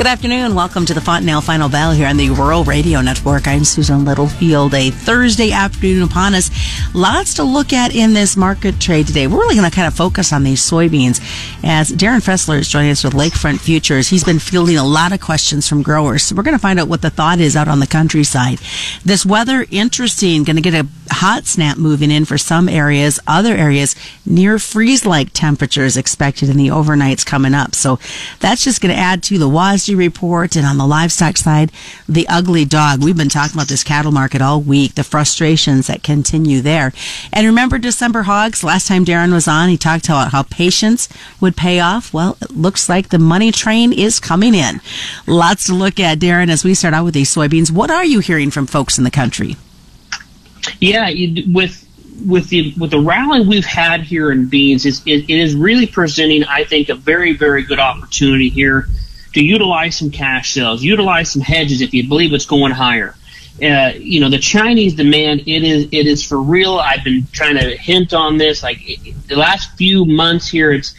Good afternoon. Welcome to the Fontanelle Final Bell here on the Rural Radio Network. I'm Susan Littlefield. A Thursday afternoon upon us. Lots to look at in this market trade today. We're really going to kind of focus on these soybeans as Darin Fessler is joining us with Lakefront Futures. He's been fielding a lot of questions from growers. So we're going to find out what the thought is out on the countryside. This weather, interesting. Going to get a hot snap moving in for some areas. Other areas, near freeze like temperatures expected in the overnights coming up. So that's just going to add to the WASDE report and on the livestock side, the ugly dog. We've been talking about this cattle market all week, the frustrations that continue there. And remember December hogs? Last time Darin was on, he talked about how patience would pay off. Well, it looks like the money train is coming in. Lots to look at, Darin, as we start out with these soybeans. What are you hearing from folks in the country? Yeah, with with the with the rally we've had here in beans, it, it is really presenting, I think, a very very good opportunity here to utilize some cash sales, utilize some hedges if you believe it's going higher. Uh, you know, the Chinese demand, it is, it is for real. I've been trying to hint on this. Like the last few months here, it's,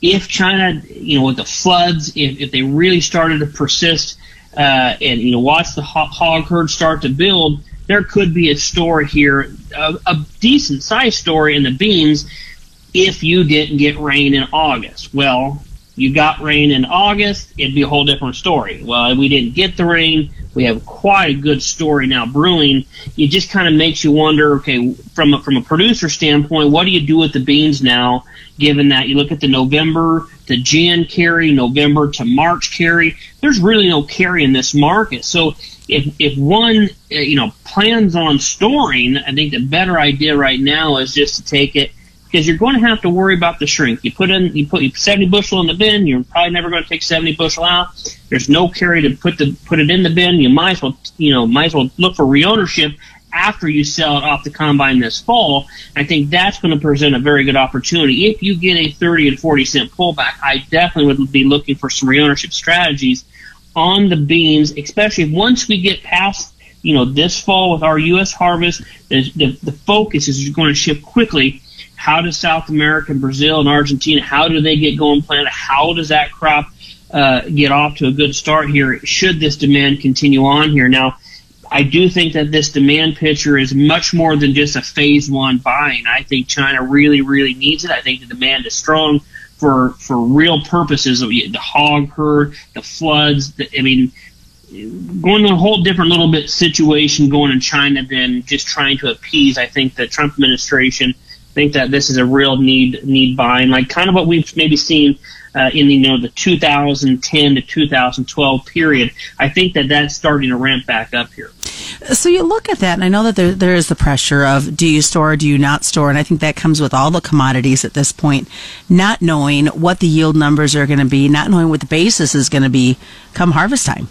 if China, you know, with the floods, if, if they really started to persist, uh, and, you know, watch the hog herd start to build, there could be a story here, a, a decent sized story in the beans if you didn't get rain in August. Well, you got rain in August, it'd be a whole different story. Well, we didn't get the rain. We have quite a good story now brewing. It just kind of makes you wonder, okay, from a, from a producer standpoint, what do you do with the beans now, given that you look at the November to Jan carry, November to March carry, there's really no carry in this market. So if, if one, uh, you know, plans on storing, I think the better idea right now is just to take it – because you're going to have to worry about the shrink. You put in, you put 70 bushel in the bin, you're probably never going to take 70 bushel out. There's no carry to put the put it in the bin. You might as well, you know, might as well look for reownership after you sell it off the combine this fall. I think that's going to present a very good opportunity. If you get a 30 and 40 cent pullback, I definitely would be looking for some reownership strategies on the beans, especially once we get past you know, this fall with our U.S. harvest, the, the, the focus is going to shift quickly how does South America, and Brazil, and Argentina, how do they get going planted? How does that crop uh, get off to a good start here? Should this demand continue on here? Now, I do think that this demand picture is much more than just a phase one buying. I think China really, really needs it. I think the demand is strong for for real purposes the hog herd, the floods. The, I mean, going to a whole different little bit situation going in China than just trying to appease. I think the Trump administration think that this is a real need need buying, like kind of what we've maybe seen uh, in you know the 2010 to 2012 period. I think that that's starting to ramp back up here. So you look at that, and I know that there, there is the pressure of do you store, do you not store, and I think that comes with all the commodities at this point, not knowing what the yield numbers are going to be, not knowing what the basis is going to be come harvest time.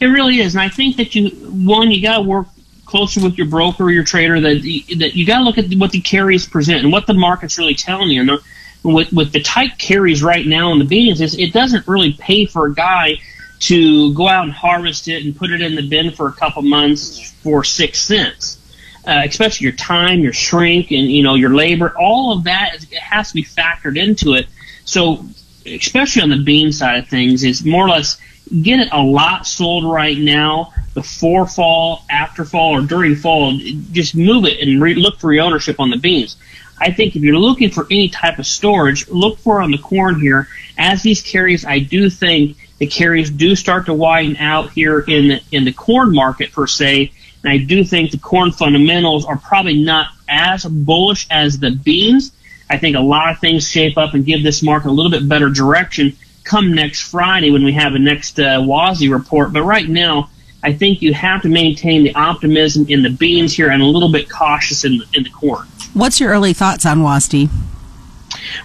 It really is, and I think that you one you got to work closer with your broker or your trader that that you got to look at what the carries present and what the market's really telling you. And with with the tight carries right now in the beans, is it doesn't really pay for a guy to go out and harvest it and put it in the bin for a couple months for six cents. Uh, especially your time, your shrink, and you know your labor. All of that is, has to be factored into it. So, especially on the bean side of things, is more or less get it a lot sold right now before fall, after fall, or during fall. Just move it and re- look for your ownership on the beans. I think if you're looking for any type of storage, look for on the corn here. As these carries, I do think the carries do start to widen out here in the, in the corn market per se. And I do think the corn fundamentals are probably not as bullish as the beans. I think a lot of things shape up and give this market a little bit better direction come next Friday when we have a next uh, WASDE report. But right now, I think you have to maintain the optimism in the beans here and a little bit cautious in the, in the corn. What's your early thoughts on WASDE?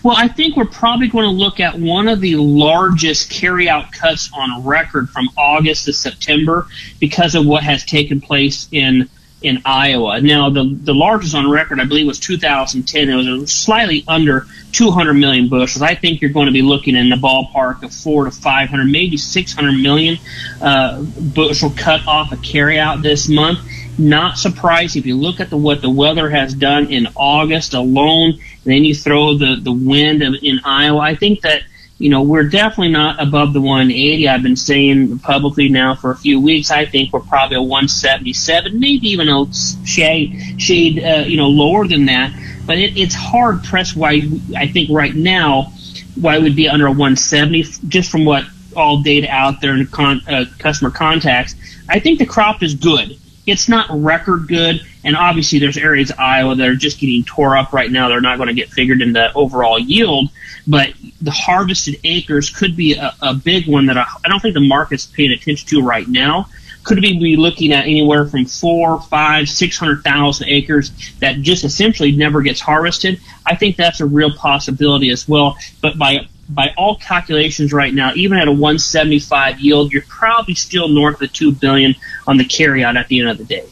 Well, I think we're probably going to look at one of the largest carryout cuts on record from August to September because of what has taken place in in Iowa. Now, the the largest on record, I believe, was 2010. It was slightly under 200 million bushels. I think you're going to be looking in the ballpark of four to 500, maybe 600 million uh, bushel cut off a carryout this month. Not surprised if you look at the, what the weather has done in August alone. then you throw the the wind in Iowa. I think that you know, we're definitely not above the 180. I've been saying publicly now for a few weeks. I think we're probably a 177, maybe even a shade, shade, uh, you know, lower than that. But it, it's hard pressed. Why I think right now, why we'd be under a 170 just from what all data out there and con, uh, customer contacts. I think the crop is good. It's not record good, and obviously there's areas of Iowa that are just getting tore up right now. They're not going to get figured into overall yield, but the harvested acres could be a, a big one that I, I don't think the market's paying attention to right now could we be looking at anywhere from four, five, six hundred thousand acres that just essentially never gets harvested? I think that's a real possibility as well. But by by all calculations right now, even at a 175 yield, you're probably still north of the two billion on the carryout at the end of the day.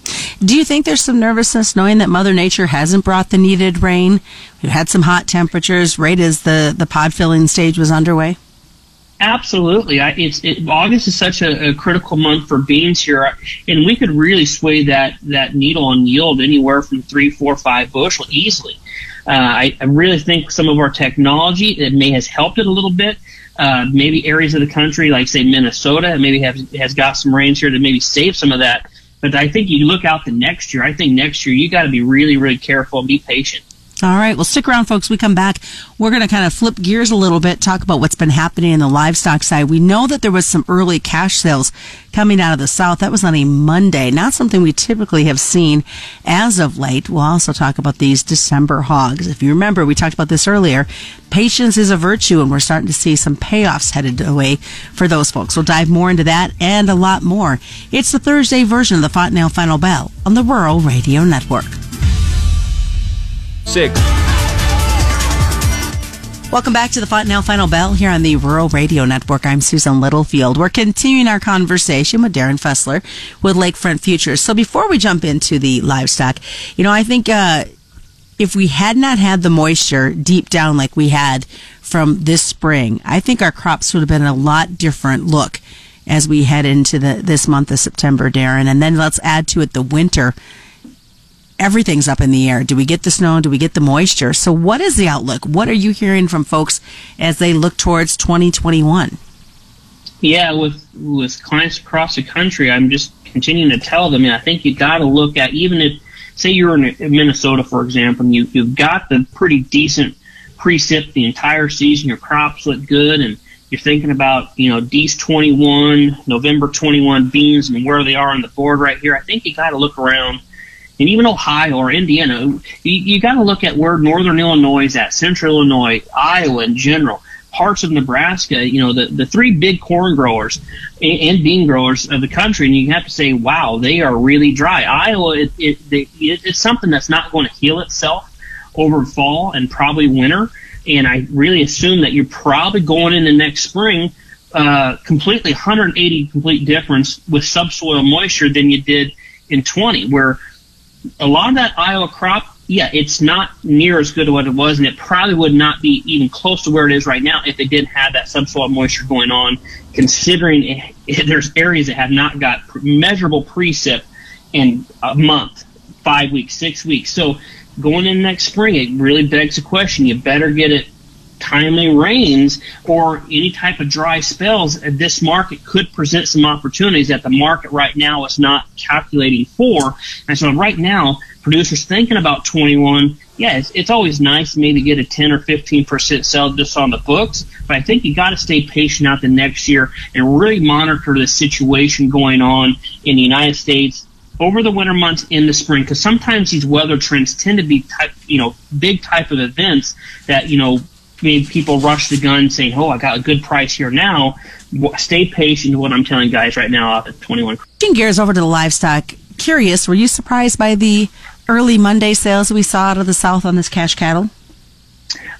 Do you think there's some nervousness knowing that Mother Nature hasn't brought the needed rain? We've had some hot temperatures right as the, the pod filling stage was underway. Absolutely, I, it's it, August is such a, a, critical month for beans here, and we could really sway that that needle on yield anywhere from three, four, five bushel easily. Uh, I, I, really think some of our technology it may has helped it a little bit. Uh, maybe areas of the country, like say Minnesota, maybe have, has got some rains here to maybe save some of that. But I think you look out the next year. I think next year you got to be really, really careful and be patient. All right. Well, stick around, folks. We come back. We're going to kind of flip gears a little bit, talk about what's been happening in the livestock side. We know that there was some early cash sales coming out of the South. That was on a Monday, not something we typically have seen as of late. We'll also talk about these December hogs. If you remember, we talked about this earlier. Patience is a virtue, and we're starting to see some payoffs headed away for those folks. We'll dive more into that and a lot more. It's the Thursday version of the Fontanelle Final Bell on the Rural Radio Network six. Welcome back to the Fontanelle Final Bell here on the Rural Radio Network. I'm Susan Littlefield. We're continuing our conversation with Darin Fessler with Lakefront Futures. So before we jump into the livestock, you know, I think uh, if we had not had the moisture deep down like we had from this spring, I think our crops would have been a lot different look as we head into the this month of September, Darin. And then let's add to it the winter everything's up in the air. Do we get the snow? Do we get the moisture? So, what is the outlook? What are you hearing from folks as they look towards 2021? Yeah, with with clients across the country, I'm just continuing to tell them. I think you got to look at even if, say, you're in Minnesota, for example, and you you've got the pretty decent precip the entire season. Your crops look good, and you're thinking about you know Dece 21, November 21 beans, and where they are on the board right here. I think you got to look around and even Ohio or Indiana, you, you got to look at where northern Illinois is at, central Illinois, Iowa in general, parts of Nebraska, you know, the, the three big corn growers and, and bean growers of the country. And you have to say, wow, they are really dry. Iowa, it, it, it, it's something that's not going to heal itself over fall and probably winter. And I really assume that you're probably going into next spring uh, completely 180 complete difference with subsoil moisture than you did in 20, where a lot of that Iowa crop, yeah, it's not near as good as what it was, and it probably would not be even close to where it is right now if they didn't have that subsoil moisture going on. Considering it, it, there's areas that have not got measurable precip in a month, five weeks, six weeks. So going in next spring, it really begs the question: you better get it timely rains or any type of dry spells, this market could present some opportunities that the market right now is not calculating for. And so right now, producers thinking about 21, yeah, it's, it's always nice maybe get a 10 or 15% sell just on the books, but I think you got to stay patient out the next year and really monitor the situation going on in the United States over the winter months in the spring because sometimes these weather trends tend to be type, you know big type of events that you know made people rush the gun saying, oh, I got a good price here now. Stay patient to what I'm telling guys right now off at 21. Shifting gears over to the livestock, curious, were you surprised by the early Monday sales we saw out of the South on this cash cattle?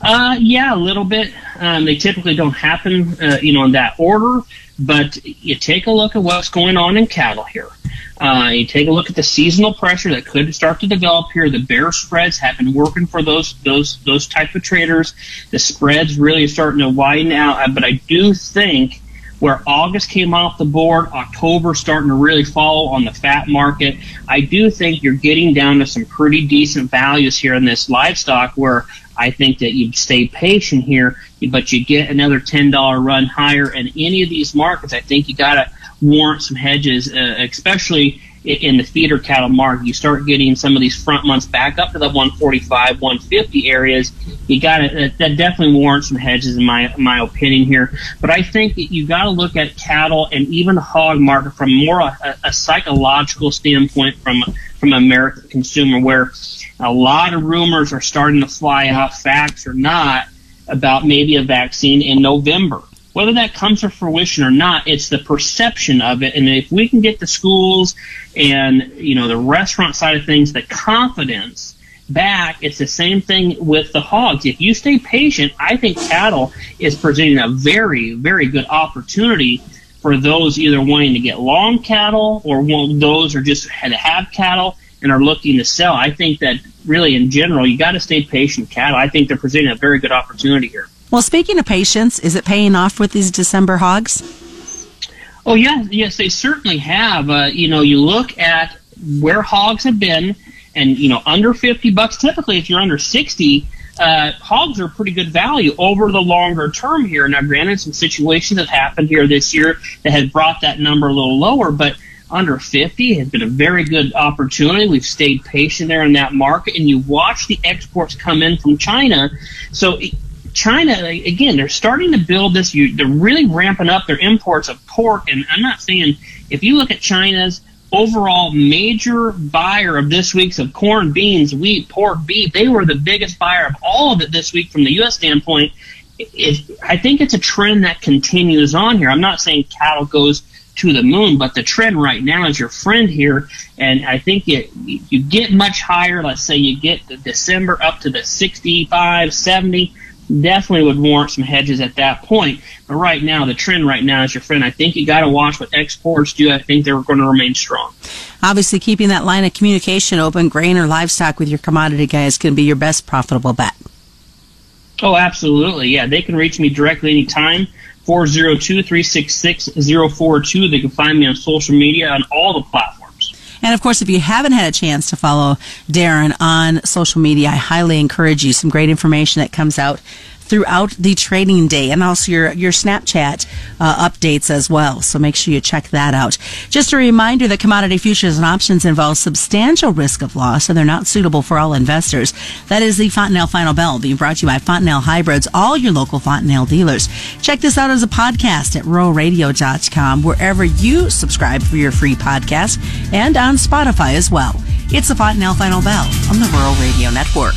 Uh, yeah, a little bit. Um, they typically don't happen, uh, you know, in that order. But you take a look at what's going on in cattle here. Uh, you take a look at the seasonal pressure that could start to develop here. The bear spreads have been working for those those those type of traders. The spreads really are starting to widen out, uh, but I do think where August came off the board, October starting to really follow on the fat market. I do think you're getting down to some pretty decent values here in this livestock where I think that you stay patient here, but you get another ten dollar run higher in any of these markets. I think you got to warrant some hedges, uh, especially in the feeder cattle market. You start getting some of these front months back up to the 145, 150 areas. You got to that definitely warrants some hedges in my my opinion here. But I think that you got to look at cattle and even the hog market from more a, a psychological standpoint from from American consumer, where a lot of rumors are starting to fly out, facts or not, about maybe a vaccine in November. Whether that comes to fruition or not, it's the perception of it. And if we can get the schools and, you know, the restaurant side of things, the confidence back, it's the same thing with the hogs. If you stay patient, I think cattle is presenting a very, very good opportunity for those either wanting to get long cattle or those are just had to have cattle and are looking to sell. I think that really in general, you got to stay patient cattle. I think they're presenting a very good opportunity here. Well, speaking of patience, is it paying off with these December hogs? Oh, yeah, yes, they certainly have. Uh, you know, you look at where hogs have been, and you know, under fifty bucks. Typically, if you're under sixty, uh, hogs are pretty good value over the longer term here. Now, granted, some situations have happened here this year that has brought that number a little lower, but under 50 has been a very good opportunity. We've stayed patient there in that market, and you watch the exports come in from China. So China, again, they're starting to build this. They're really ramping up their imports of pork. And I'm not saying if you look at China's overall major buyer of this week's of corn, beans, wheat, pork, beef, they were the biggest buyer of all of it this week from the U.S. standpoint. It, I think it's a trend that continues on here. I'm not saying cattle goes to the moon, but the trend right now is your friend here, and I think it, you get much higher. Let's say you get December up to the 65, 70 definitely would warrant some hedges at that point. But right now, the trend right now is your friend. I think you got to watch what exports do. I think they're going to remain strong. Obviously, keeping that line of communication open, grain or livestock with your commodity guys can be your best profitable bet. Oh, absolutely. Yeah, they can reach me directly anytime. 402-366-042. They can find me on social media on all the platforms. And of course, if you haven't had a chance to follow Darin on social media, I highly encourage you. Some great information that comes out throughout the trading day and also your, your Snapchat uh, updates as well. So make sure you check that out. Just a reminder that commodity futures and options involve substantial risk of loss and they're not suitable for all investors. That is the Fontanelle Final Bell being brought to you by Fontanelle Hybrids, all your local Fontanelle dealers. Check this out as a podcast at ruralradio.com, wherever you subscribe for your free podcast and on Spotify as well. It's the Fontanelle Final Bell on the Rural Radio Network.